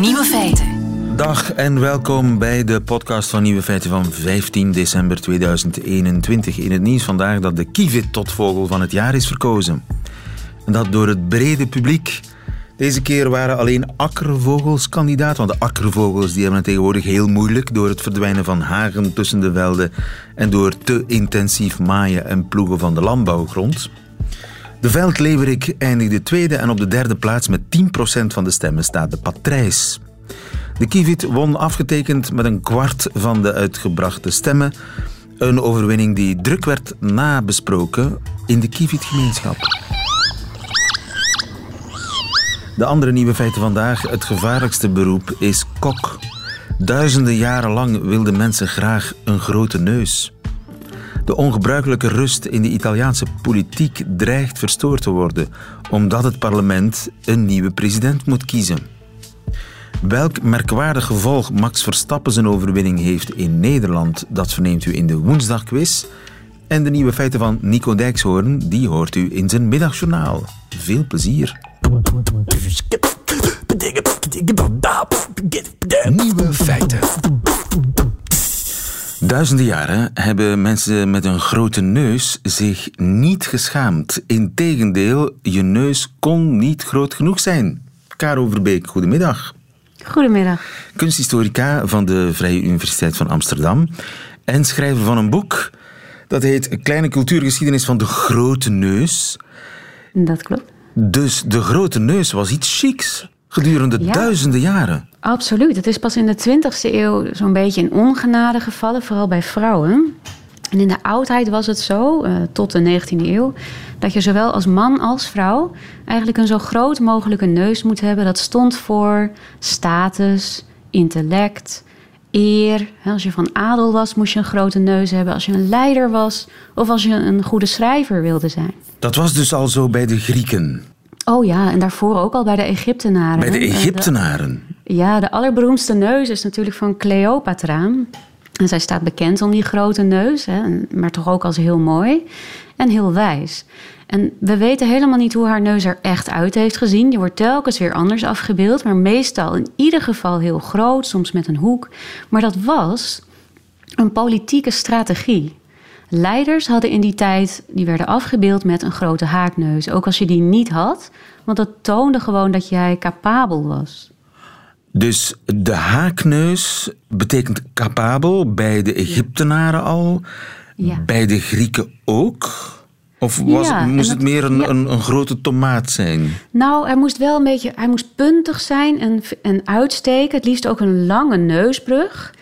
Nieuwe feiten. Dag en welkom bij de podcast van Nieuwe Feiten van 15 december 2021. In het nieuws vandaag dat de kievit tot vogel van het jaar is verkozen. En dat door het brede publiek. Deze keer waren alleen akkervogels kandidaat, want de akkervogels die hebben het tegenwoordig heel moeilijk door het verdwijnen van hagen tussen de velden en door te intensief maaien en ploegen van de landbouwgrond. De veldleverik eindigde tweede en op de derde plaats met 10% van de stemmen staat de patrijs. De Kivit won afgetekend met een kwart van de uitgebrachte stemmen. Een overwinning die druk werd nabesproken in de Kivit-gemeenschap. De andere nieuwe feiten vandaag. Het gevaarlijkste beroep is kok. Duizenden jaren lang wilden mensen graag een grote neus. De ongebruikelijke rust in de Italiaanse politiek dreigt verstoord te worden, omdat het parlement een nieuwe president moet kiezen. Welk merkwaardig gevolg Max Verstappen zijn overwinning heeft in Nederland, dat verneemt u in de woensdagquiz. En de nieuwe feiten van Nico Dijkshoorn, die hoort u in zijn middagjournaal. Veel plezier. Nieuwe feiten. Duizenden jaren hebben mensen met een grote neus zich niet geschaamd. Integendeel, je neus kon niet groot genoeg zijn. Caro Verbeek, goedemiddag. Goedemiddag. Kunsthistorica van de Vrije Universiteit van Amsterdam en schrijver van een boek dat heet Een kleine cultuurgeschiedenis van de grote neus. Dat klopt. Dus de grote neus was iets chics gedurende Ja. duizenden jaren. Absoluut. Het is pas in de 20e eeuw zo'n beetje in ongenade gevallen, vooral bij vrouwen. En in de oudheid was het zo, eh, tot de 19e eeuw, dat je zowel als man als vrouw eigenlijk een zo groot mogelijke neus moet hebben. Dat stond voor status, intellect, eer. Als je van adel was, moest je een grote neus hebben. Als je een leider was of als je een goede schrijver wilde zijn. Dat was dus al zo bij de Grieken, Oh ja, en daarvoor ook al bij de Egyptenaren. bij de. Eh, Egyptenaren. Ja, de allerberoemdste neus is natuurlijk van Cleopatra. En zij staat bekend om die grote neus, hè, maar toch ook als heel mooi en heel wijs. En we weten helemaal niet hoe haar neus er echt uit heeft gezien. Die wordt telkens weer anders afgebeeld, maar meestal in ieder geval heel groot, soms met een hoek. Maar dat was een politieke strategie. Leiders hadden in die tijd, die werden afgebeeld met een grote haakneus. Ook als je die niet had, want dat toonde gewoon dat jij capabel was. Dus de haakneus betekent capabel bij de Egyptenaren al, Ja. bij de Grieken ook? Of was, Ja, moest dat- het meer een, ja. een, een grote tomaat zijn? Nou, hij moest wel een beetje, hij moest puntig zijn en, en uitsteken. Het liefst ook een lange neusbrug.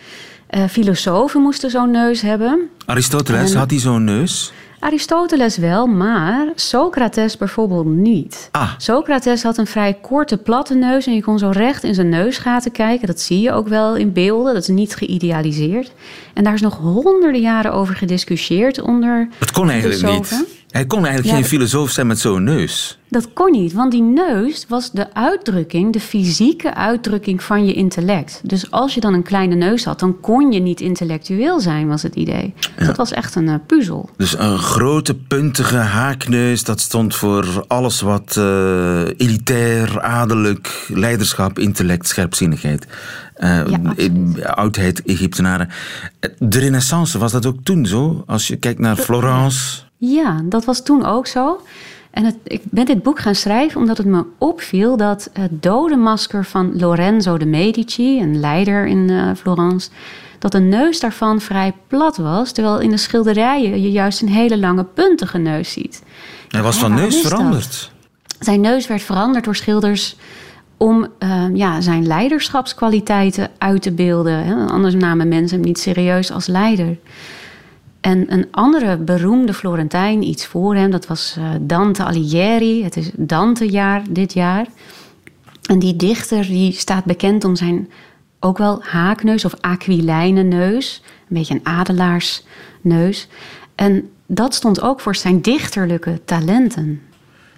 Eh, filosofen moesten zo'n neus hebben. Aristoteles, En- had hij zo'n neus? Aristoteles wel, maar Socrates bijvoorbeeld niet. Ah. Socrates had een vrij korte, platte neus en je kon zo recht in zijn neusgaten kijken. Dat zie je ook wel in beelden, dat is niet geïdealiseerd. En daar is nog honderden jaren over gediscussieerd onder Het kon eigenlijk niet. Hij kon eigenlijk Ja, geen filosoof zijn met zo'n neus. Dat kon niet, want die neus was de uitdrukking, de fysieke uitdrukking van je intellect. Dus als je dan een kleine neus had, dan kon je niet intellectueel zijn, was het idee. Dat was echt een eh, puzzel. Dus een grote, puntige haakneus, dat stond voor alles wat eh, elitair, adellijk, leiderschap, intellect, scherpzinnigheid. in- oudheid, Egyptenaren. De renaissance, was dat ook toen zo? Als je kijkt naar Florence. Ja, dat was toen ook zo. En het, ik ben dit boek gaan schrijven omdat het me opviel dat het dodenmasker van Lorenzo de Medici, een leider in eh, Florence, dat de neus daarvan vrij plat was, terwijl in de schilderijen je juist een hele lange puntige neus ziet. Hij was Ja, van neus dat? veranderd. Zijn neus werd veranderd door schilders om eh, ja, zijn leiderschapskwaliteiten uit te beelden. Hè. Anders namen mensen hem niet serieus als leider. En een andere beroemde Florentijn, iets voor hem, dat was eh, Dante Alighieri. Het is Dante-jaar dit jaar. En die dichter die staat bekend om zijn ook wel haakneus of aquilijnen neus. Een beetje een adelaarsneus. En dat stond ook voor zijn dichterlijke talenten.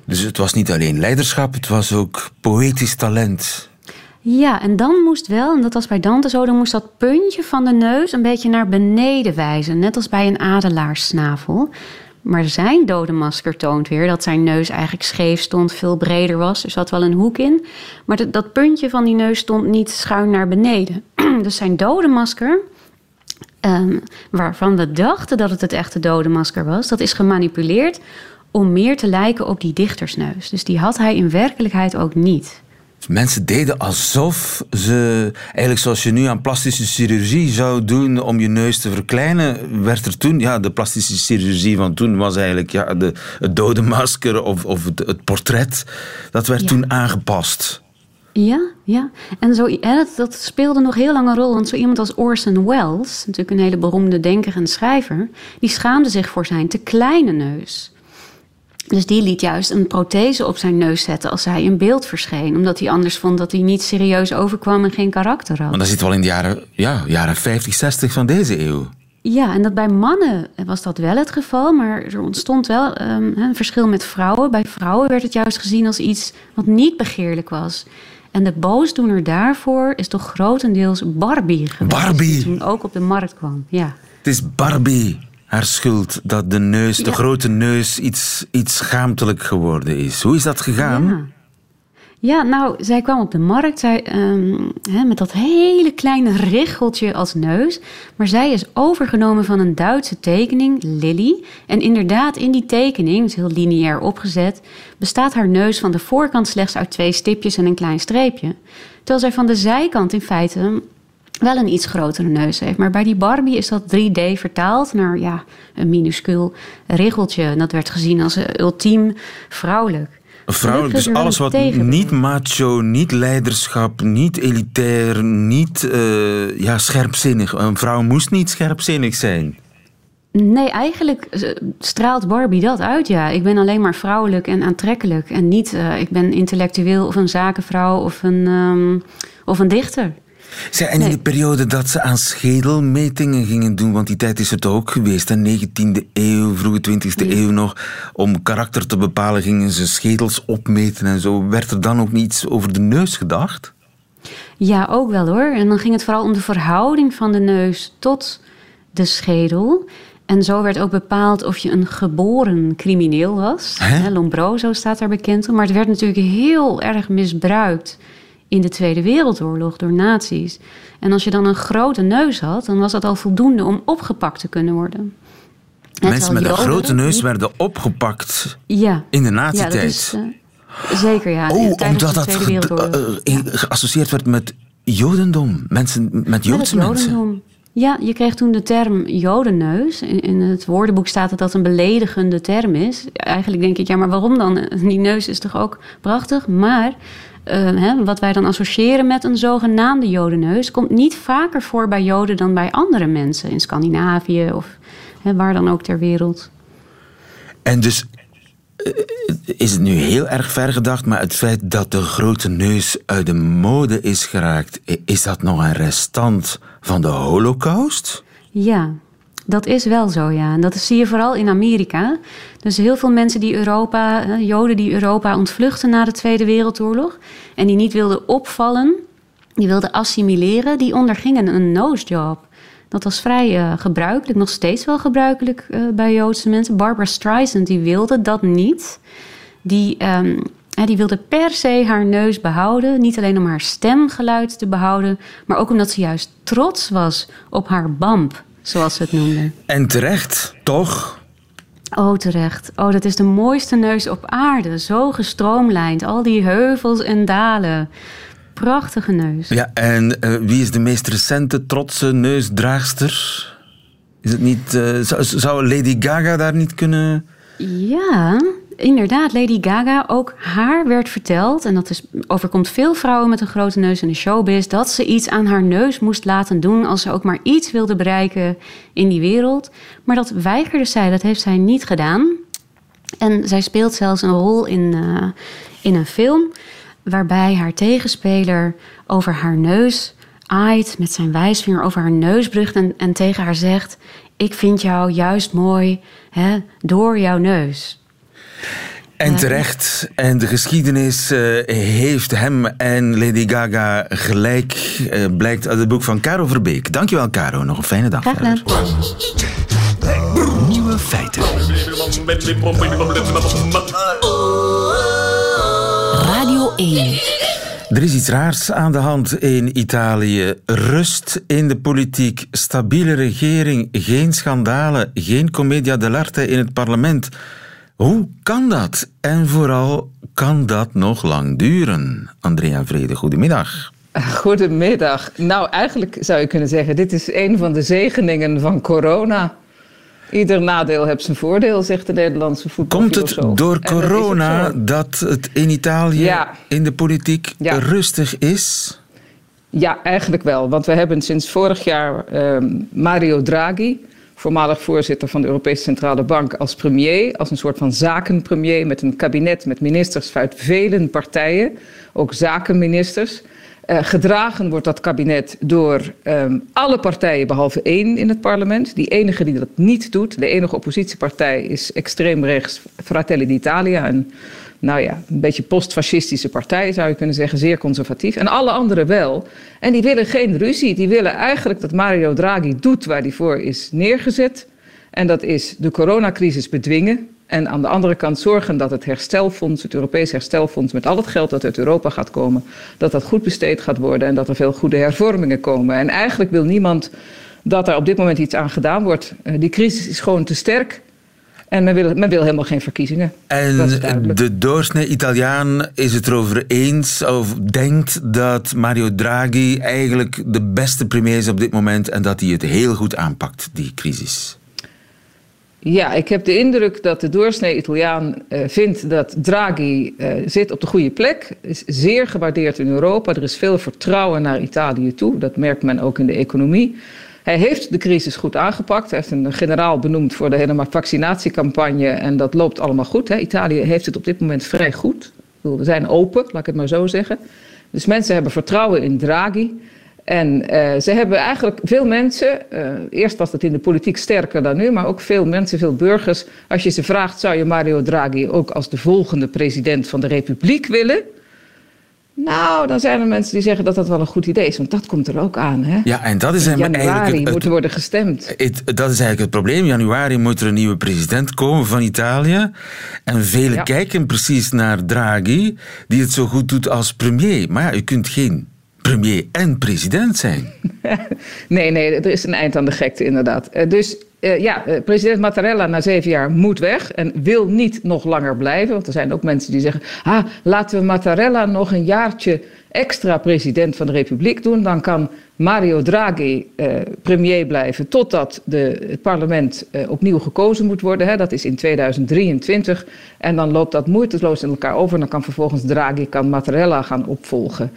Dus het was niet alleen leiderschap, het was ook poëtisch talent. Ja, en dan moest wel, en dat was bij Dante zo, dan moest dat puntje van de neus een beetje naar beneden wijzen. Net als bij een adelaarssnavel. Maar zijn dodenmasker toont weer dat zijn neus eigenlijk scheef stond, veel breder was. Er zat wel een hoek in. Maar dat, dat puntje van die neus stond niet schuin naar beneden. dus zijn dodenmasker, um, waarvan we dachten dat het het echte dodenmasker was, dat is gemanipuleerd om meer te lijken op die dichtersneus. Dus die had hij in werkelijkheid ook niet. Mensen deden alsof ze, eigenlijk zoals je nu aan plastische chirurgie zou doen om je neus te verkleinen, werd er toen, ja, de plastische chirurgie van toen was eigenlijk ja, de, het dode masker of, of het, het portret, dat werd toen aangepast. Ja, ja. En zo, dat, dat, speelde nog heel lang een rol. Want zo iemand als Orson Welles, natuurlijk een hele beroemde denker en schrijver, die schaamde zich voor zijn te kleine neus. Dus die liet juist een prothese op zijn neus zetten als hij in beeld verscheen. Omdat hij anders vond dat hij niet serieus overkwam en geen karakter had. Maar dat zit wel in de jaren, ja, jaren 50, 60 van deze eeuw. Ja, en dat bij mannen was dat wel het geval, maar er ontstond wel um, een verschil met vrouwen. Bij vrouwen werd het juist gezien als iets wat niet begeerlijk was. En de boosdoener daarvoor is toch grotendeels Barbie geweest. Barbie! Die toen ook op de markt kwam, ja. Het is Barbie haar schuld dat de neus, de grote neus, iets, iets schaamtelijk geworden is. Hoe is dat gegaan? Ja. Ja, nou, zij kwam op de markt zij, um, hè, met dat hele kleine richeltje als neus. Maar zij is overgenomen van een Duitse tekening, Lily. En inderdaad, in die tekening, is heel lineair opgezet, bestaat haar neus van de voorkant slechts uit twee stipjes en een klein streepje. Terwijl zij van de zijkant in feite wel een iets grotere neus heeft. Maar bij die Barbie is dat 3D vertaald naar ja, een minuscuul regeltje. En dat werd gezien als ultiem vrouwelijk. Vrouwelijk, dus alles wat niet macho, niet leiderschap, niet elitair, niet uh, ja, scherpzinnig. Een vrouw moest niet scherpzinnig zijn. Nee, eigenlijk eh, straalt Barbie dat uit, ja. Ik ben alleen maar vrouwelijk en aantrekkelijk. En niet, uh, ik ben intellectueel of een zakenvrouw of een, um, of een dichter. Zij, en in de periode dat ze aan schedelmetingen gingen doen, want die tijd is het ook geweest, de 19e eeuw, vroege 20e eeuw nog, om karakter te bepalen gingen ze schedels opmeten en zo. Werd er dan ook niets over de neus gedacht? Ja, ook wel hoor. En dan ging het vooral om de verhouding van de neus tot de schedel. En zo werd ook bepaald of je een geboren crimineel was. Lombroso staat daar bekend om. Maar het werd natuurlijk heel erg misbruikt in de Tweede Wereldoorlog door nazi's. En als je dan een grote neus had, dan was dat al voldoende om opgepakt te kunnen worden. Mensen met een grote neus werden opgepakt ja. in de nazi-tijd. Ja, uh, zeker, ja. Oh, omdat dat ge uh, geassocieerd werd met Jodendom. Mensen met Joodse met mensen. Jodendom. Ja, je kreeg toen de term jodenneus. In, in, het woordenboek staat dat dat een beledigende term is. Eigenlijk denk ik, ja, maar waarom dan? Die neus is toch ook prachtig? Maar uh, hè, wat wij dan associëren met een zogenaamde jodenneus, komt niet vaker voor bij joden dan bij andere mensen in Scandinavië of hè, waar dan ook ter wereld. En dus eh, is het nu heel erg ver gedacht, maar het feit dat de grote neus uit de mode is geraakt, is dat nog een restant van de Holocaust? Ja, dat is wel zo, ja. En dat zie je vooral in Amerika. Dus heel veel mensen die Europa, Joden die Europa ontvluchten na de Tweede Wereldoorlog en die niet wilden opvallen, die wilden assimileren, die ondergingen een nosejob. Dat was vrij uh, gebruikelijk, nog steeds wel gebruikelijk uh, bij Joodse mensen. Barbara Streisand die wilde dat niet. Die, um, die wilde per se haar neus behouden. Niet alleen om haar stemgeluid te behouden, maar ook omdat ze juist trots was op haar bamp zoals ze het noemden. En terecht, toch? Oh, terecht. Oh, dat is de mooiste neus op aarde. Zo gestroomlijnd. Al die heuvels en dalen. Prachtige neus. Ja, en uh, wie is de meest recente trotse neusdraagster? Is het niet... Uh, zou, zou Lady Gaga daar niet kunnen... Ja, inderdaad, Lady Gaga, ook haar werd verteld, en dat is, overkomt veel vrouwen met een grote neus in de showbiz, dat ze iets aan haar neus moest laten doen als ze ook maar iets wilde bereiken in die wereld. Maar dat weigerde zij, dat heeft zij niet gedaan. En zij speelt zelfs een rol in, uh, in een film waarbij haar tegenspeler over haar neus aait met zijn wijsvinger over haar neus brugt en, en tegen haar zegt: Ik vind jou juist mooi hè, door jouw neus. En terecht. En de geschiedenis uh, heeft hem en Lady Gaga gelijk. Uh, blijkt uit het boek van Caro Verbeek. Dankjewel, Caro. Nog een fijne dag. Graag gedaan. Nieuwe feiten. Radio 1. Er is iets raars aan de hand in Italië. Rust in de politiek, stabiele regering, geen schandalen, geen commedia dell'arte in het parlement. Hoe kan dat? En vooral, kan dat nog lang duren? Andrea Vrede, goedemiddag. Goedemiddag. Nou, eigenlijk zou je kunnen zeggen, dit is een van de zegeningen van corona. Ieder nadeel heeft zijn voordeel, zegt de Nederlandse voetbal. Komt het door corona dat het in Italië in de politiek rustig is? Ja, eigenlijk wel. Want we hebben sinds vorig jaar ehm, Mario Draghi, voormalig voorzitter van de Europese Centrale Bank, als premier. Als een soort van zakenpremier met een kabinet met ministers uit vele partijen. Ook zakenministers. Uh, gedragen wordt dat kabinet door um, alle partijen behalve één in het parlement. Die enige die dat niet doet, de enige oppositiepartij, is extreem rechts Fratelli d'Italia. Een, nou ja, een beetje postfascistische partij zou je kunnen zeggen, zeer conservatief. En alle anderen wel. En die willen geen ruzie. Die willen eigenlijk dat Mario Draghi doet waar hij voor is neergezet. En dat is de coronacrisis bedwingen. En aan de andere kant zorgen dat het herstelfonds, het Europees herstelfonds, met al het geld dat uit Europa gaat komen, dat dat goed besteed gaat worden en dat er veel goede hervormingen komen. En eigenlijk wil niemand dat er op dit moment iets aan gedaan wordt. Eh, die crisis is gewoon te sterk. En men wil, men wil helemaal geen verkiezingen. En de doorsnee Italiaan is het erover eens of denkt dat Mario Draghi eigenlijk de beste premier is op dit moment en dat hij het heel goed aanpakt, die crisis? Ja, ik heb de indruk dat de doorsnee Italiaan uh, vindt dat Draghi uh, zit op de goede plek. Is zeer gewaardeerd in Europa. Er is veel vertrouwen naar Italië toe. Dat merkt men ook in de economie. Hij heeft de crisis goed aangepakt. Hij heeft een generaal benoemd voor de hele vaccinatiecampagne. En dat loopt allemaal goed. Hè. Italië heeft het op dit moment vrij goed. We zijn open, laat ik het maar zo zeggen. Dus mensen hebben vertrouwen in Draghi. En uh, ze hebben eigenlijk veel mensen, uh, eerst was het in de politiek sterker dan nu, maar ook veel mensen, veel burgers. Als je ze vraagt, zou je Mario Draghi ook als de volgende president van de Republiek willen? Nou, dan zijn er mensen die zeggen dat dat wel een goed idee is, want dat komt er ook aan. Hè? Ja, en dat is in januari eigenlijk het, moet er worden gestemd. Het, dat is eigenlijk het probleem. In januari moet er een nieuwe president komen van Italië. En velen ja. kijken precies naar Draghi, die het zo goed doet als premier. Maar ja, u kunt geen premier en president zijn. nee, nee, er is een eind aan de gekte inderdaad. Uh, dus uh, ja, uh, president Mattarella na zeven jaar moet weg en wil niet nog langer blijven. Want er zijn ook mensen die zeggen, ah, laten we Mattarella nog een jaartje extra president van de Republiek doen. Dan kan Mario Draghi premier blijven totdat de, het parlement opnieuw gekozen moet worden. Hè. Dat is in 2023. En dan loopt dat moeiteloos in elkaar over. En dan kan vervolgens Draghi kan Mattarella gaan opvolgen.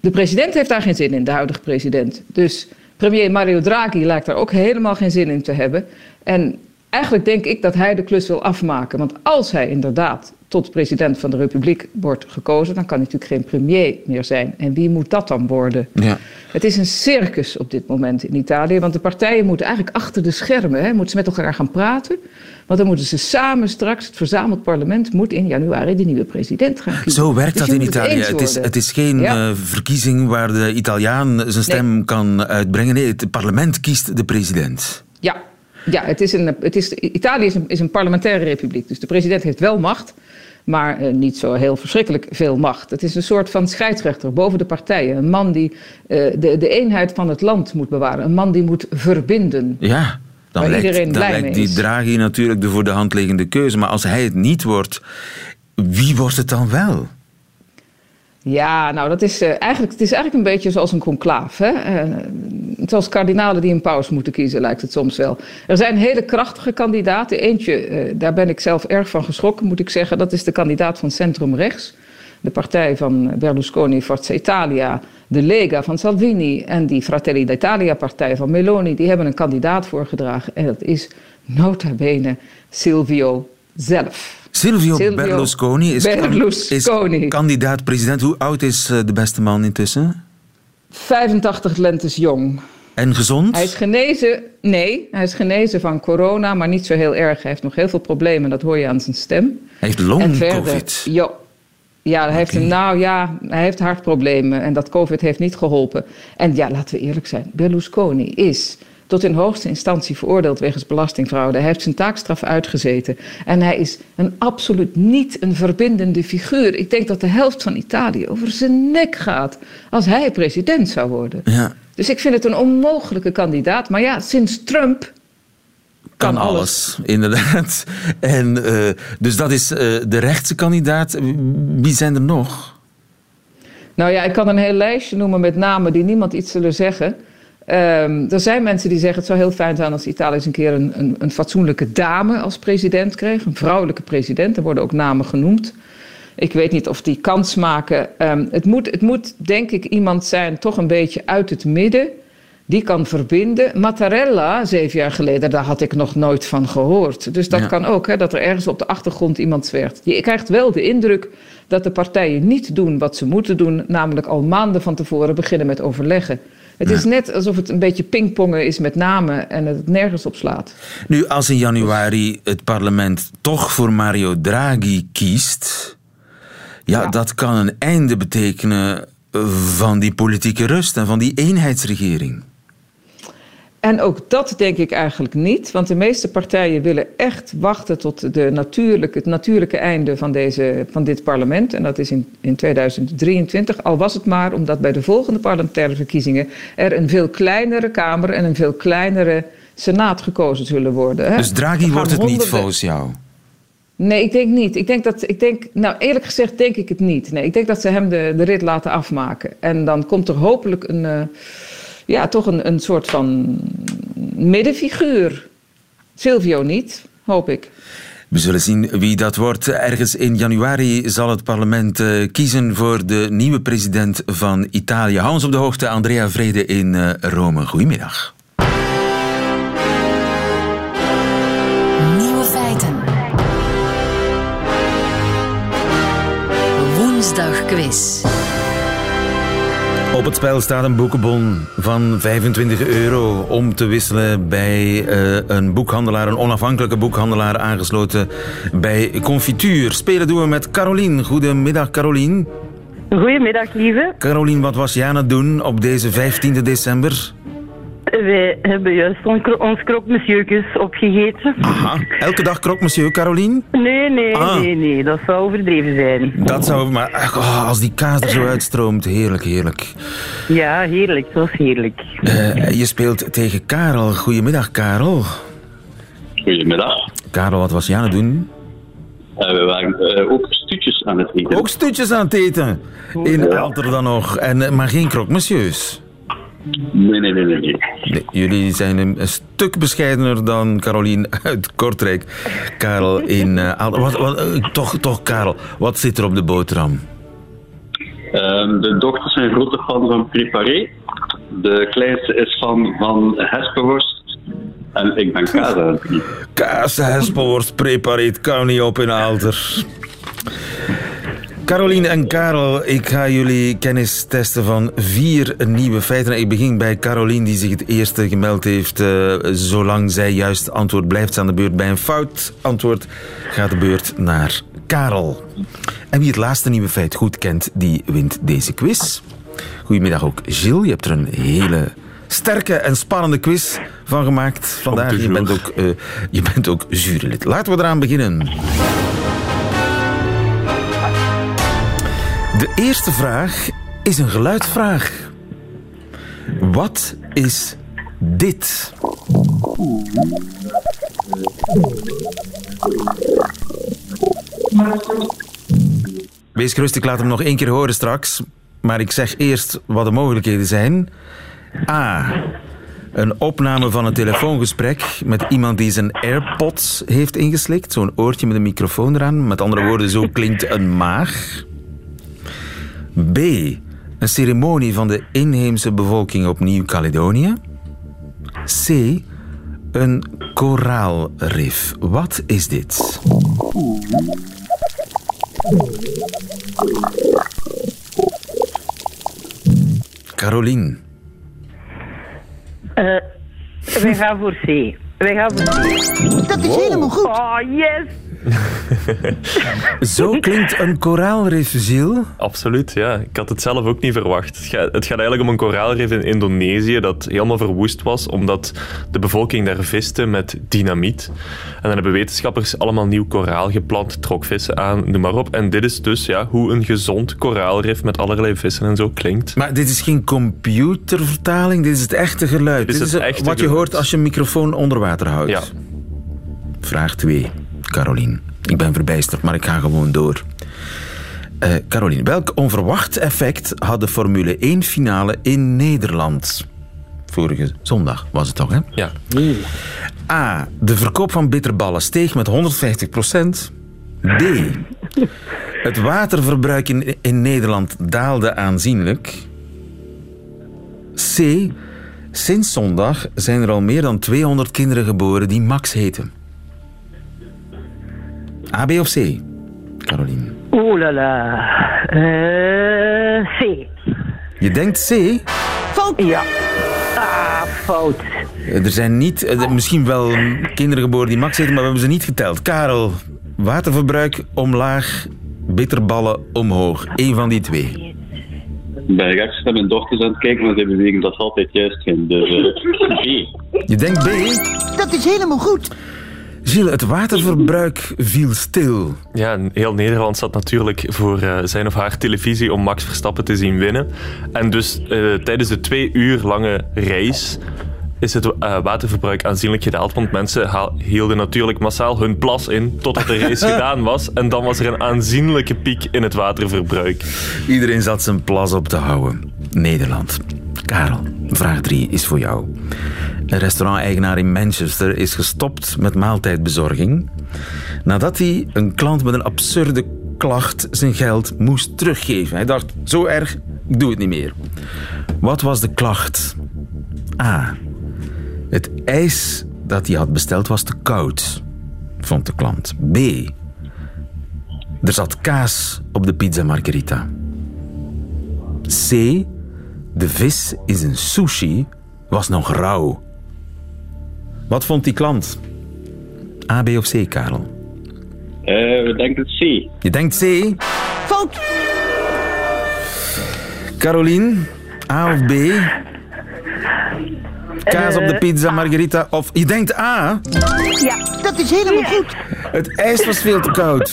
De president heeft daar geen zin in, de huidige president. Dus premier Mario Draghi lijkt daar ook helemaal geen zin in te hebben. En eigenlijk denk ik dat hij de klus wil afmaken. Want als hij inderdaad tot president van de Republiek wordt gekozen, dan kan hij natuurlijk geen premier meer zijn. En wie moet dat dan worden? Ja. Het is een circus op dit moment in Italië, want de partijen moeten eigenlijk achter de schermen, hè, moeten ze met elkaar gaan praten. Want dan moeten ze samen straks, het verzameld parlement moet in januari de nieuwe president gaan kiezen. Zo werkt dus dat in Italië. Het, is, het is geen ja. uh, verkiezing waar de Italiaan zijn stem nee. kan uitbrengen. Nee, het parlement kiest de president. Ja, het is een, het is, Italië is een, is een parlementaire republiek. Dus de president heeft wel macht maar uh, niet zo heel verschrikkelijk veel macht. Het is een soort van scheidsrechter boven de partijen. Een man die uh, de, de eenheid van het land moet bewaren. Een man die moet verbinden. Ja, dan lijkt, dan lijkt die Draghi natuurlijk de voor de hand liggende keuze. Maar als hij het niet wordt, wie wordt het dan wel? Ja, nou, dat is, uh, eigenlijk, het is eigenlijk een beetje zoals een conclaaf. Hè? Uh, zoals kardinalen die een paus moeten kiezen, lijkt het soms wel. Er zijn hele krachtige kandidaten. Eentje, uh, daar ben ik zelf erg van geschrokken, moet ik zeggen. Dat is de kandidaat van Centrum Rechts. De partij van Berlusconi, Forza Italia, de Lega van Salvini en die Fratelli d'Italia-partij van Meloni. Die hebben een kandidaat voorgedragen. En dat is nota bene Silvio zelf. Silvio, Silvio Berlusconi is, Berlusconi. is kandidaat-president. Hoe oud is de beste man intussen? 85 lentes jong. En gezond? Hij is genezen, nee, hij is genezen van corona, maar niet zo heel erg. Hij heeft nog heel veel problemen, dat hoor je aan zijn stem. Hij heeft long-covid? Ja, ja, hij heeft, nou ja, hij heeft hartproblemen en dat covid heeft niet geholpen. En ja, laten we eerlijk zijn, Berlusconi is tot in hoogste instantie veroordeeld wegens belastingfraude. Hij heeft zijn taakstraf uitgezeten. En hij is een absoluut niet een verbindende figuur. Ik denk dat de helft van Italië over zijn nek gaat als hij president zou worden. Ja. Dus ik vind het een onmogelijke kandidaat. Maar ja, sinds Trump kan alles. inderdaad. En, uh, dus dat is uh, de rechtse kandidaat. Wie zijn er nog? Nou ja, ik kan een heel lijstje noemen met namen die niemand iets zullen zeggen. Um, er zijn mensen die zeggen het zou heel fijn zijn als Italië eens een keer een, een, een, fatsoenlijke dame als president kreeg. Een vrouwelijke president. Er worden ook namen genoemd. Ik weet niet of die kans maken. Um, het, moet, het moet denk ik iemand zijn, toch een beetje uit het midden die kan verbinden. Mattarella, zeven jaar geleden, daar had ik nog nooit van gehoord. Dus dat kan ook, hè, dat er ergens op de achtergrond iemand zwerft. Je krijgt wel de indruk dat de partijen niet doen wat ze moeten doen, namelijk al maanden van tevoren beginnen met overleggen. Het is net alsof het een beetje pingpongen is met namen en het nergens op slaat. Nu, als in januari het parlement toch voor Mario Draghi kiest, ja. dat kan een einde betekenen van die politieke rust en van die eenheidsregering. En ook dat denk ik eigenlijk niet, want de meeste partijen willen echt wachten tot de natuurlijke, het natuurlijke einde van, deze, van dit parlement. En dat is in, in 2023, al was het maar omdat bij de volgende parlementaire verkiezingen er een veel kleinere Kamer en een veel kleinere Senaat gekozen zullen worden. Hè? Dus Draghi wordt het niet volgens jou? Nee, ik denk niet. Ik denk dat, ik denk, nou eerlijk gezegd denk ik het niet. Nee, ik denk dat ze hem de, de rit laten afmaken. En dan komt er hopelijk een... Uh, ja, toch een, een soort van middenfiguur. Silvio niet, hoop ik. We zullen zien wie dat wordt. Ergens in januari zal het parlement uh, kiezen voor de nieuwe president van Italië. Hou ons op de hoogte, Andrea Vrede in uh, Rome. Goedemiddag. Nieuwe feiten. Woensdag quiz. Op het spel staat een boekenbon van 25 euro om te wisselen bij uh, een boekhandelaar, een onafhankelijke boekhandelaar aangesloten bij Confituur. Spelen doen we met Carolien. Goedemiddag, Carolien. Goedemiddag, lieve. Carolien, wat was jij aan het doen op deze 15 december? Wij hebben juist ons krokmessieukjes opgegeten. Aha, elke dag krokmonsieur, Carolien? Nee, nee, ah. nee, nee, dat zou overdreven zijn. Dat zou, maar oh, als die kaas er zo uitstroomt, heerlijk, heerlijk. Ja, heerlijk, dat was heerlijk. Uh, je speelt tegen Karel. Goedemiddag, Karel. Goedemiddag. Karel, wat was jij aan het doen? Uh, we waren uh, ook stutjes aan het eten. Ook stutjes aan het eten? In ja. Alter dan nog, en, maar geen krokmessieurs? Nee, nee, nee, nee. nee. jullie zijn een, stuk bescheidener dan Carolien uit Kortrijk. Karel in... Uh, wat, wat, uh, toch, toch, Karel, wat zit er op de boterham? Um, de dochters zijn grote fan van Preparé. De kleinste is fan van hespenworst. En ik ben kaas aan het Kaas, hespenworst, het kan niet op in Alter. Caroline en Karel, ik ga jullie kennis testen van vier nieuwe feiten. Ik begin bij Caroline, die zich het eerste gemeld heeft. Uh, zolang zij juist antwoord blijft aan de beurt. Bij een fout antwoord gaat de beurt naar Karel. En wie het laatste nieuwe feit goed kent, die wint deze quiz. Goedemiddag ook Gilles. Je hebt er een hele sterke en spannende quiz van gemaakt vandaag. Je bent ook, uh, je bent ook jurylid. Laten we eraan beginnen. De eerste vraag is een geluidsvraag. Wat is dit? Wees gerust, ik laat hem nog één keer horen straks. Maar ik zeg eerst wat de mogelijkheden zijn. A. Een opname van een telefoongesprek met iemand die zijn AirPods heeft ingeslikt. Zo'n oortje met een microfoon eraan. Met andere woorden, zo klinkt een maag. B. Een ceremonie van de inheemse bevolking op Nieuw-Caledonië. C. Een koraalrif. Wat is dit? Carolien. Uh, wij gaan voor C. Wij gaan voor C. Dat is helemaal goed. Oh, yes. Zo klinkt een koraalrif, Gilles. Absoluut, ja. Ik had het zelf ook niet verwacht. Het gaat, het gaat eigenlijk om een koraalrif in Indonesië dat helemaal verwoest was omdat de bevolking daar viste met dynamiet. En dan hebben wetenschappers allemaal nieuw koraal geplant, trok vissen aan, noem maar op. En dit is dus ja, hoe een gezond koraalrif met allerlei vissen en zo klinkt. Maar dit is geen computervertaling, dit is het echte geluid. Dit is het echte wat je hoort als je een microfoon onder water houdt. Ja. Vraag 2, Caroline. Ik ben verbijsterd, maar ik ga gewoon door. Eh Caroline, welk onverwacht effect had de Formule 1 finale in Nederland? Vorige zondag was het toch, hè? Ja. A. De verkoop van bitterballen steeg met 150% B. Het waterverbruik in, in Nederland daalde aanzienlijk. C. Sinds zondag zijn er al meer dan 200 kinderen geboren die Max heten. A, B of C? Caroline. Oeh la la. Eh, C. Je denkt C? Fout. Ja. Ah, fout. Er zijn niet, eh, misschien wel kinderen geboren die Max heten, maar we hebben ze niet geteld. Karel, waterverbruik omlaag, bitterballen omhoog. Eén van die twee. Bij rechts naar mijn dochters aan het kijken, maar zij bewegen dat ze altijd juist zijn. Dus eh, B. Je denkt B? Dat is helemaal goed. Gilles, het waterverbruik viel stil. Ja, en heel Nederland zat natuurlijk voor eh, zijn of haar televisie om Max Verstappen te zien winnen. En dus eh, tijdens de twee uur lange race is het eh, waterverbruik aanzienlijk gedaald. Want mensen hielden natuurlijk massaal hun plas in totdat de race gedaan was. En dan was er een aanzienlijke piek in het waterverbruik. Iedereen zat zijn plas op te houden. Nederland. Karel, vraag 3 is voor jou. Een restauranteigenaar in Manchester is gestopt met maaltijdbezorging nadat hij een klant met een absurde klacht zijn geld moest teruggeven. Hij dacht, zo erg, ik doe het niet meer. Wat was de klacht? A. Het ijs dat hij had besteld was te koud, vond de klant. B. Er zat kaas op de pizza margherita. C. De vis in zijn sushi was nog rauw. Wat vond die klant? A, B of C, Karel? Eh, we denken C. Je denkt C? Fout. Caroline, A of B? Kaas op de pizza margherita of... Je denkt A? Dat is helemaal goed. Het ijs was veel te koud.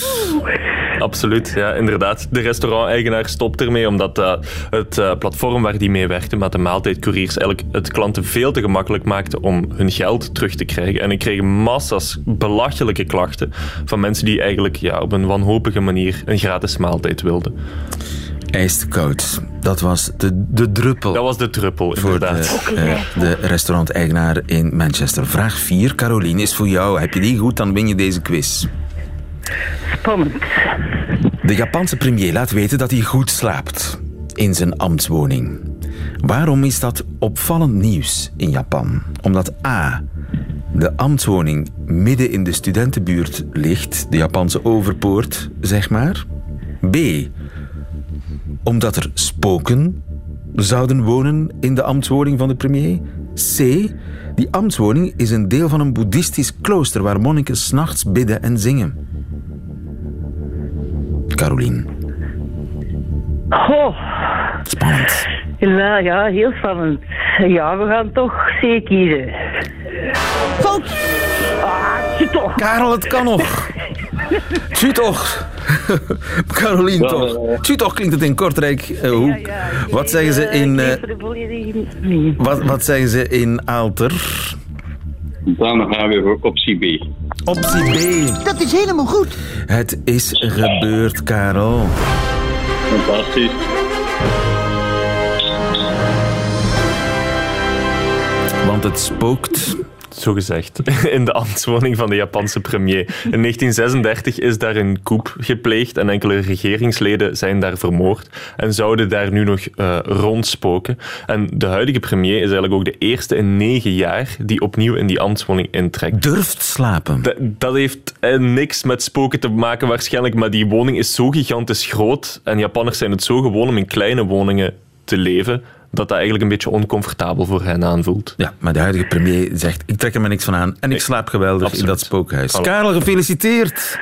Absoluut, ja, inderdaad. De restauranteigenaar stopt ermee omdat eh, het eh, platform waar die mee werkte, met de maaltijdcouriers, eigenlijk het klanten veel te gemakkelijk maakte om hun geld terug te krijgen. En ik kreeg massa's belachelijke klachten van mensen die eigenlijk ja, op een wanhopige manier een gratis maaltijd wilden. Ijs te koud. Dat was de, de druppel. Dat was de druppel, voor inderdaad. de, eh, de restauranteigenaar in Manchester. Vraag 4, Caroline, is voor jou. Heb je die goed, dan win je deze quiz. De Japanse premier laat weten dat hij goed slaapt in zijn ambtswoning. Waarom is dat opvallend nieuws in Japan? Omdat A. De ambtswoning midden in de studentenbuurt ligt, de Japanse overpoort, zeg maar. B. Omdat er spoken zouden wonen in de ambtswoning van de premier. C. Die ambtswoning is een deel van een boeddhistisch klooster waar monniken s'nachts bidden en zingen. Caroline. Oh, Spannend. ja, ja, heel spannend. Ja, we gaan toch C kiezen. Fout. Ah, toch. Karel, het kan nog. Tju toch. Caroline Ja, toch. eh. Tju toch klinkt het in Kortrijk. eh, hoe, wat, zeggen ze in, eh, volledige... Nee. wat, wat zeggen ze in Aalter? Dan gaan we voor optie B. Optie B. Dat is helemaal goed. Het is gebeurd, Karel. Fantastisch. Want het spookt. Zo gezegd, in de ambtswoning van de Japanse premier. In 1936 is daar een coup gepleegd en enkele regeringsleden zijn daar vermoord en zouden daar nu nog eh, rondspoken. En de huidige premier is eigenlijk ook de eerste in negen jaar die opnieuw in die ambtswoning intrekt. Durft slapen. Dat, dat heeft eh, niks met spoken te maken waarschijnlijk, maar die woning is zo gigantisch groot en Japanners zijn het zo gewoon om in kleine woningen te leven, dat dat eigenlijk een beetje oncomfortabel voor hen aanvoelt. Ja, maar de huidige premier zegt, ik trek er me niks van aan en ik slaap geweldig in dat spookhuis. Voilà. Karel, gefeliciteerd!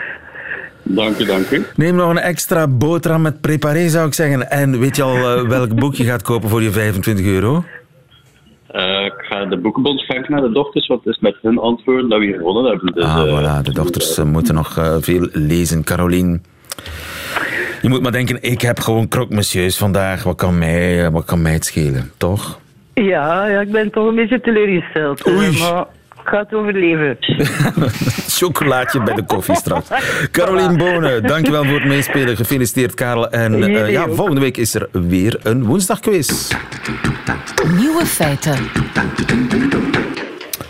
Dank u, dank u. Neem nog een extra boterham met preparé, zou ik zeggen. En weet je al eh, welk boek je gaat kopen voor je 25 euro? Eh, ik ga de boekenbond schenken naar de dochters, want het is met hun antwoorden dat we hier gewonnen hebben. Dus, Ah, eh, voilà, de dochters moeten nog veel lezen. Carolien, je moet maar denken, ik heb gewoon croque-monsieurs vandaag. Wat kan, mij, wat kan mij het schelen, toch? Ja, ja, ik ben toch een beetje teleurgesteld. eh, Oei. Maar ik ga het overleven. Chocolaatje bij de koffie straks. Carolien Bonen, dankjewel voor het meespelen. Gefeliciteerd, Karel. En eh, ja, volgende week is er weer een woensdagquiz. Nieuwe feiten.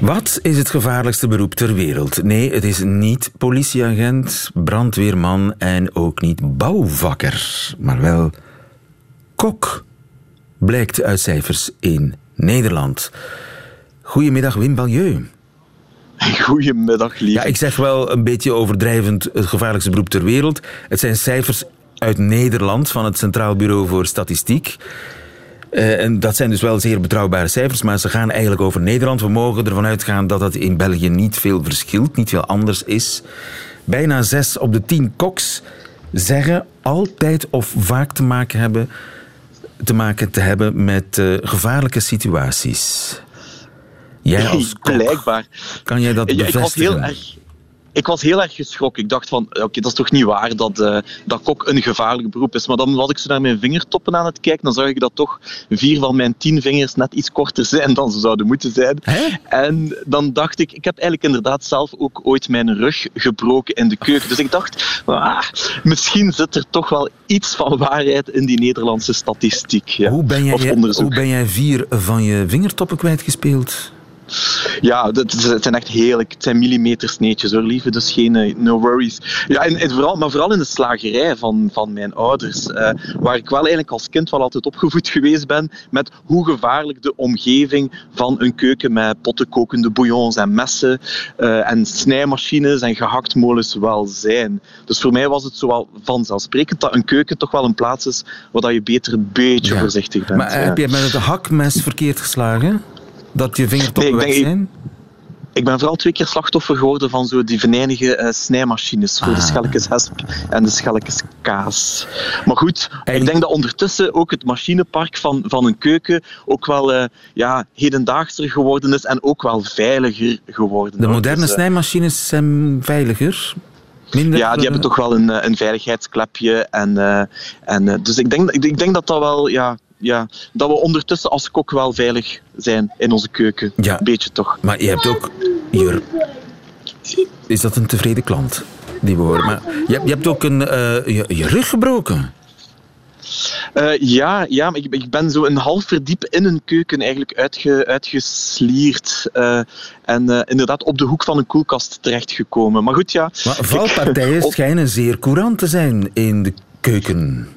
Wat is het gevaarlijkste beroep ter wereld? Nee, het is niet politieagent, brandweerman en ook niet bouwvakker, maar wel kok. Blijkt uit cijfers in Nederland. Goedemiddag, Wim Balieu. Goedemiddag, lief. Ja, ik zeg wel een beetje overdrijvend het gevaarlijkste beroep ter wereld. Het zijn cijfers uit Nederland van het Centraal Bureau voor Statistiek. Eh, en dat zijn dus wel zeer betrouwbare cijfers, maar ze gaan eigenlijk over Nederland. We mogen ervan uitgaan dat het in België niet veel verschilt, niet veel anders is. Bijna zes op de tien koks zeggen altijd of vaak te maken, hebben, te, maken te hebben met eh, gevaarlijke situaties. Jij als kok, Blijkbaar. kan jij dat Ja, ik was bevestigen? heel erg. Ik was heel erg geschrokken. Ik dacht van, oké, dat is toch niet waar dat, eh, dat kok een gevaarlijk beroep is. Maar dan was ik zo naar mijn vingertoppen aan het kijken, dan zag ik dat toch vier van mijn tien vingers net iets korter zijn dan ze zouden moeten zijn. Hè? En dan dacht ik, ik heb eigenlijk inderdaad zelf ook ooit mijn rug gebroken in de keuken. Dus ik dacht, ah, misschien zit er toch wel iets van waarheid in die Nederlandse statistiek. Ja. Hoe, ben jij, Of onderzoek. hoe ben jij vier van je vingertoppen kwijtgespeeld? Ja, dat, het zijn echt heerlijk. Het zijn millimetersneetjes hoor, lieve. Dus geen eh, no worries. Ja, en, en vooral, maar vooral in de slagerij van, van mijn ouders. eh, waar ik wel eigenlijk als kind wel altijd opgevoed geweest ben. Met hoe gevaarlijk de omgeving van een keuken met pottenkokende bouillons en messen. eh, en snijmachines en gehaktmolens wel zijn. Dus voor mij was het zowel vanzelfsprekend dat een keuken toch wel een plaats is waar dat je beter een beetje Ja. voorzichtig bent. Maar ja. heb je met het hakmes verkeerd geslagen? Dat je vingertoppen Nee, weg zijn? Ik ben vooral twee keer slachtoffer geworden van zo die venijnige eh, snijmachines voor de Ah. schelkeshesp en de schelkeskaas. Maar goed, ik denk dat ondertussen ook het machinepark van, van een keuken ook wel eh, ja, hedendaagser geworden is en ook wel veiliger geworden. De moderne Dus, eh, snijmachines zijn veiliger? Minder, ja, die hebben toch wel een, een veiligheidsklepje. En, en, dus ik denk, ik, ik denk dat dat wel... Ja, ja, dat we ondertussen als kok wel veilig zijn in onze keuken. Ja. Beetje toch. Maar je hebt ook... Is dat een tevreden klant? Die we horen. Maar je, hebt- je hebt ook een, eh, je, je rug gebroken. Eh, ja, ja ik, ik ben zo een half verdiep in een keuken eigenlijk uitge, uitgeslierd. eh, en inderdaad op de hoek van een koelkast terechtgekomen. Maar goed, ja. Maar valpartijen Op- schijnen zeer courant te zijn in de keuken.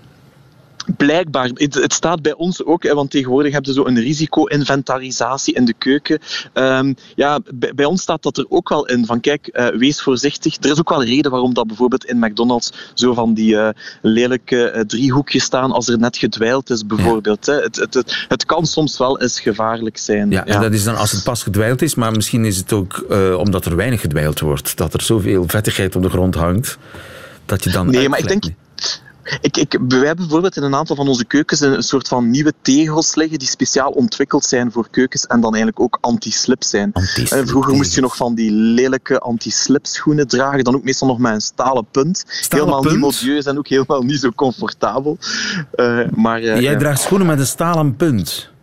Blijkbaar, het, het staat bij ons ook, hè, want tegenwoordig hebben ze zo een risico-inventarisatie in de keuken. Ehm, ja, bij, bij ons staat dat er ook wel in, van kijk, eh, wees voorzichtig. Er is ook wel reden waarom dat bijvoorbeeld in McDonald's zo van die eh, lelijke eh, driehoekjes staan als er net gedwijld is, bijvoorbeeld. Hè. Het, het, het, kan soms wel eens gevaarlijk zijn. Ja, en dat is dan als het pas gedwijld is, maar misschien is het ook omdat er weinig gedwijld wordt. Dat er zoveel vettigheid op de grond hangt, dat je dan... Nee, maar ik denk... Ik, ik, wij hebben bijvoorbeeld in een aantal van onze keukens een, een soort van nieuwe tegels liggen die speciaal ontwikkeld zijn voor keukens en dan eigenlijk ook anti-slip zijn. Eh, vroeger moest je nog van die lelijke anti-slip schoenen dragen, dan ook meestal nog met een stalen punt. Stalen helemaal punt? niet modieus en ook helemaal niet zo comfortabel. Eh, maar, eh, Jij draagt schoenen met een stalen punt.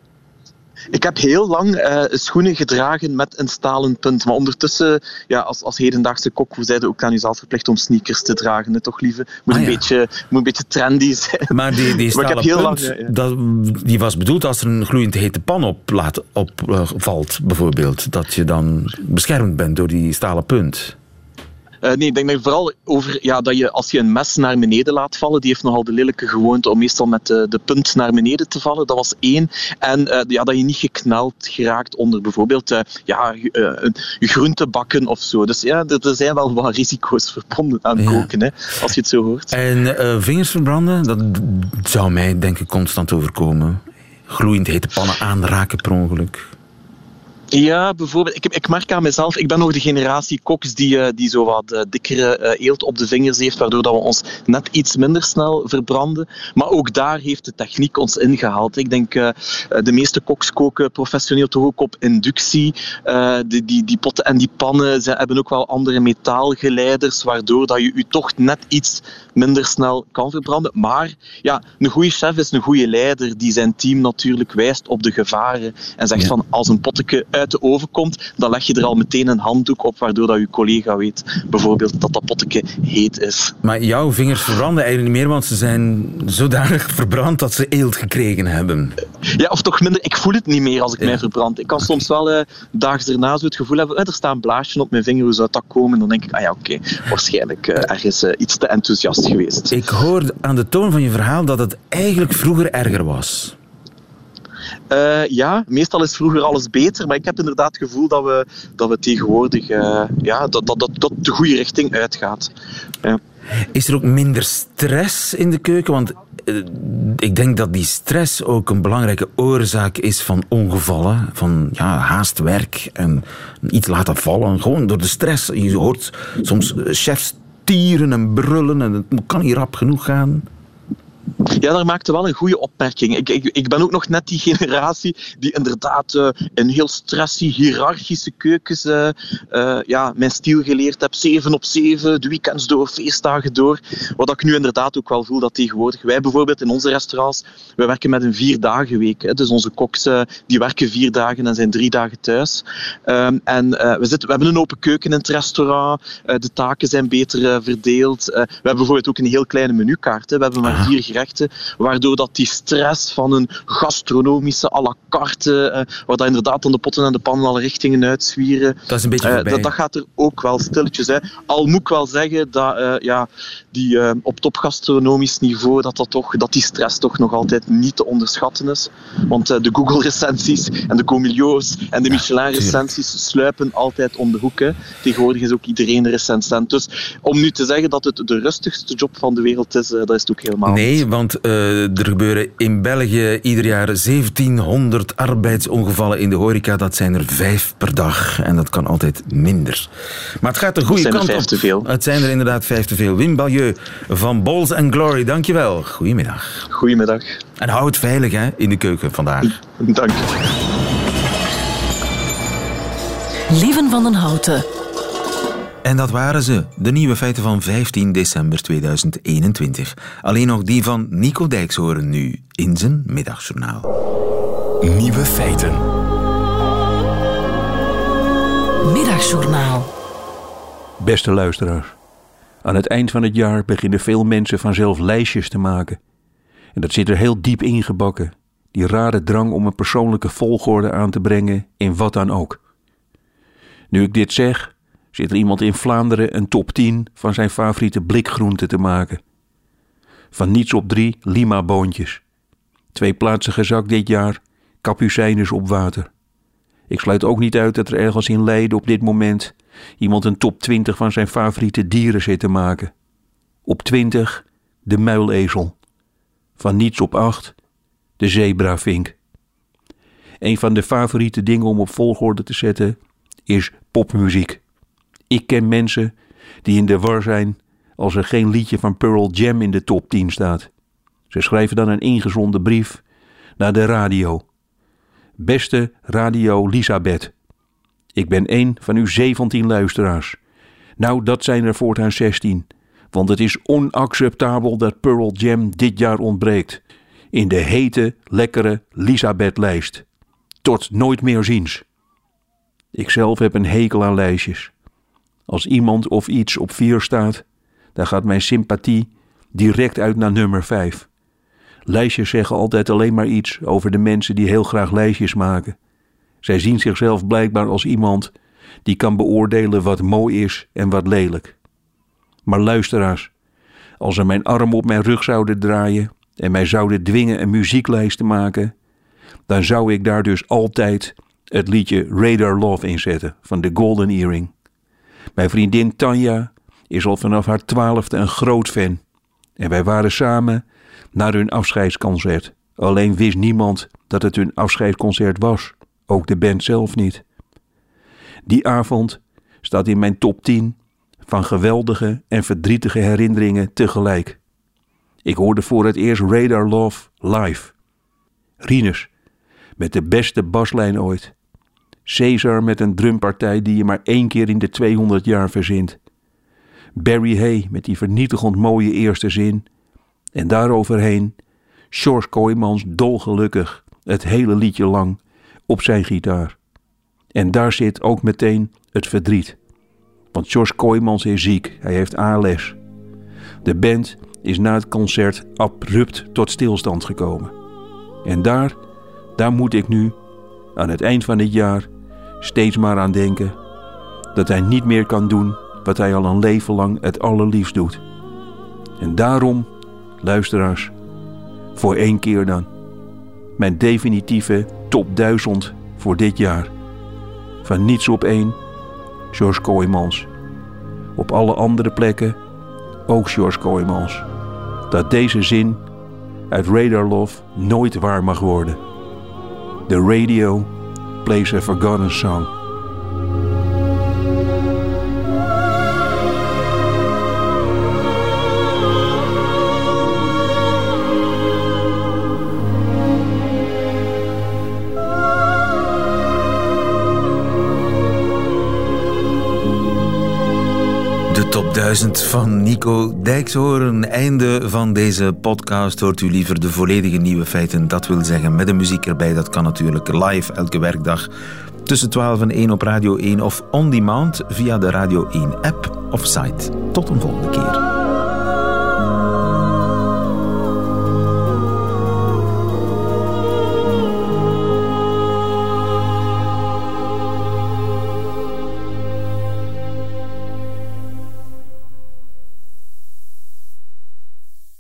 Ik heb heel lang eh, schoenen gedragen met een stalen punt. Maar ondertussen, ja, als, als hedendaagse kok, hoe zei je ook aan jezelf verplicht om sneakers te dragen? Hè, toch, lieve? Moet, Ah, een ja. beetje, moet een beetje trendy zijn. Maar die, die stalen punt, lang, ja, ja. Dat, die was bedoeld als er een gloeiend hete pan op, laat, op eh, valt, bijvoorbeeld. Dat je dan beschermd bent door die stalen punt. Eh, nee, ik denk dat vooral over ja, dat je als je een mes naar beneden laat vallen, die heeft nogal de lelijke gewoonte om meestal met de, de punt naar beneden te vallen. Dat was één. En eh, ja, dat je niet gekneld geraakt onder bijvoorbeeld eh, ja, eh, een groentebakken of zo. Dus ja, er, er zijn wel wat risico's verbonden aan Ja. koken, hè, als je het zo hoort. En eh, vingers verbranden, dat zou mij denk ik constant overkomen. gloeiend hete pannen aanraken per ongeluk. Ja, bijvoorbeeld. Ik, ik merk aan mezelf, ik ben nog de generatie koks die, uh, die zo wat uh, dikkere uh, eelt op de vingers heeft, waardoor dat we ons net iets minder snel verbranden. Maar ook daar heeft de techniek ons ingehaald. Ik denk, de meeste koks koken professioneel toch ook op inductie. die, die, die potten en die pannen ze hebben ook wel andere metaalgeleiders, waardoor dat je je toch net iets minder snel kan verbranden. Maar ja, een goede chef is een goede leider die zijn team natuurlijk wijst op de gevaren en zegt ja. van als een potteke uit de oven komt, dan leg je er al meteen een handdoek op, waardoor dat je collega weet bijvoorbeeld dat dat potteke heet is. Maar jouw vingers verbranden eigenlijk niet meer, want ze zijn zodanig verbrand dat ze eelt gekregen hebben. Ja, of toch minder. Ik voel het niet meer als ik ja. mij verbrand. Ik kan okay. soms wel uh, daags erna zo het gevoel hebben, er staat een blaasje op mijn vinger, hoe zou dat komen? Dan denk ik, ah ja, oké, okay, waarschijnlijk uh, ergens uh, iets te enthousiast geweest. Ik hoor aan de toon van je verhaal dat het eigenlijk vroeger erger was. Uh, ja, meestal is vroeger alles beter, maar ik heb inderdaad het gevoel dat we, dat we tegenwoordig uh, ja, dat, dat, dat, dat de goede richting uitgaat. Is er ook minder stress in de keuken? Want uh, ik denk dat die stress ook een belangrijke oorzaak is van ongevallen, van ja, haast werk en iets laten vallen. Gewoon door de stress. Je hoort soms chefs tieren en brullen en het kan niet rap genoeg gaan. Ja, daar maakte wel een goede opmerking. Ik, ik, ik ben ook nog net die generatie die inderdaad uh, in heel stressy, hiërarchische keukens uh, uh, ja, mijn stijl geleerd heb. Zeven op zeven, de weekends door, feestdagen door. Wat ik nu inderdaad ook wel voel dat tegenwoordig. Wij bijvoorbeeld in onze restaurants, wij werken met een vier dagen week. Hè. Dus onze koks die werken vier dagen en zijn drie dagen thuis. Um, en we, zitten, we hebben een open keuken in het restaurant. de taken zijn beter verdeeld. we hebben bijvoorbeeld ook een heel kleine menukaart. Hè. We hebben maar vier gerechten, waardoor dat die stress van een gastronomische à la carte, uh, waar dat inderdaad dan de potten en de pannen alle richtingen uitzwieren, dat, is een beetje uh, dat, dat, gaat er ook wel stilletjes. Hè. Al moet ik wel zeggen dat uh, ja, die, op topgastronomisch niveau, dat, dat, toch, dat die stress toch nog altijd niet te onderschatten is. Want de Google-recensies en de Comilio's en de Michelin-recensies sluipen altijd om de hoek. Hè. Tegenwoordig is ook iedereen recensent. Dus om nu te zeggen dat het de rustigste job van de wereld is, dat is het ook helemaal Nee, want uh, er gebeuren in België ieder jaar 1700 arbeidsongevallen in de horeca. Dat zijn er vijf per dag. En dat kan altijd minder. Maar het gaat de goede kant op. Te veel. Het zijn er inderdaad vijf te veel. Wim Balieu van Balls and Glory, dankjewel. Goedemiddag. Goedemiddag. En hou het veilig hè, in de keuken vandaag. Dank. Lieven van den Houten. En dat waren ze, de nieuwe feiten van 15 december 2021. Alleen nog die van Nico Dijkshoorn nu in zijn middagjournaal. Nieuwe feiten. Middagjournaal. Beste luisteraars. Aan het eind van het jaar beginnen veel mensen vanzelf lijstjes te maken. En dat zit er heel diep ingebakken. Die rare drang om een persoonlijke volgorde aan te brengen in wat dan ook. Nu ik dit zeg, zit er iemand in Vlaanderen een top 10 van zijn favoriete blikgroenten te maken. Van niets op drie Lima-boontjes. Twee plaatsen gezakt dit jaar, kapucijners op water. Ik sluit ook niet uit dat er ergens in Leiden op dit moment iemand een top 20 van zijn favoriete dieren zit te maken. Op 20 de muilezel. Van niets op 8 de zebravink. Een van de favoriete dingen om op volgorde te zetten is popmuziek. Ik ken mensen die in de war zijn als er geen liedje van Pearl Jam in de top 10 staat. Ze schrijven dan een ingezonden brief naar de radio. Beste Radio Elisabeth, ik ben één van uw 17 luisteraars. Nou, dat zijn er voortaan 16, want het is onacceptabel dat Pearl Jam dit jaar ontbreekt. In de hete, lekkere Elisabeth-lijst. Tot nooit meer ziens. Ikzelf heb een hekel aan lijstjes. Als iemand of iets op 4 staat, dan gaat mijn sympathie direct uit naar nummer 5. Lijstjes zeggen altijd alleen maar iets over de mensen die heel graag lijstjes maken. Zij zien zichzelf blijkbaar als iemand die kan beoordelen wat mooi is en wat lelijk. Maar luisteraars, als ze mijn arm op mijn rug zouden draaien en mij zouden dwingen een muzieklijst te maken, dan zou ik daar dus altijd het liedje Radar Love in zetten van The Golden Earring. Mijn vriendin Tanja is al vanaf haar twaalfde een groot fan. En wij waren samen naar hun afscheidsconcert Alleen wist niemand dat het hun afscheidsconcert was, ook de band zelf niet. Die avond staat in mijn top 10 van geweldige en verdrietige herinneringen tegelijk. Ik hoorde voor het eerst Radar Love live. Rinus, met de beste baslijn ooit. Caesar met een drumpartij die je maar één keer in de 200 jaar verzint. Barry Hay met die vernietigend mooie eerste zin. En daaroverheen Sjors Kooijmans dolgelukkig het hele liedje lang op zijn gitaar. En daar zit ook meteen het verdriet. Want Sjors Kooijmans is ziek, hij heeft ALS. De band is na het concert abrupt tot stilstand gekomen. En daar, daar moet ik nu, aan het eind van dit jaar, steeds maar aan denken dat hij niet meer kan doen wat hij al een leven lang het allerliefst doet. En daarom, luisteraars, voor één keer dan, mijn definitieve top 1000 voor dit jaar. Van niets op één, George Kooijmans. Op alle andere plekken ook George Kooijmans. Dat deze zin uit Radar Love nooit waar mag worden. The radio plays a forgotten song. 1000 van Nico Dijkshoorn. Einde van deze podcast. Hoort u liever de volledige nieuwe feiten? Dat wil zeggen met de muziek erbij. Dat kan natuurlijk live elke werkdag tussen 12 en 1 op Radio 1 of on demand via de Radio 1 app of site. Tot een volgende keer.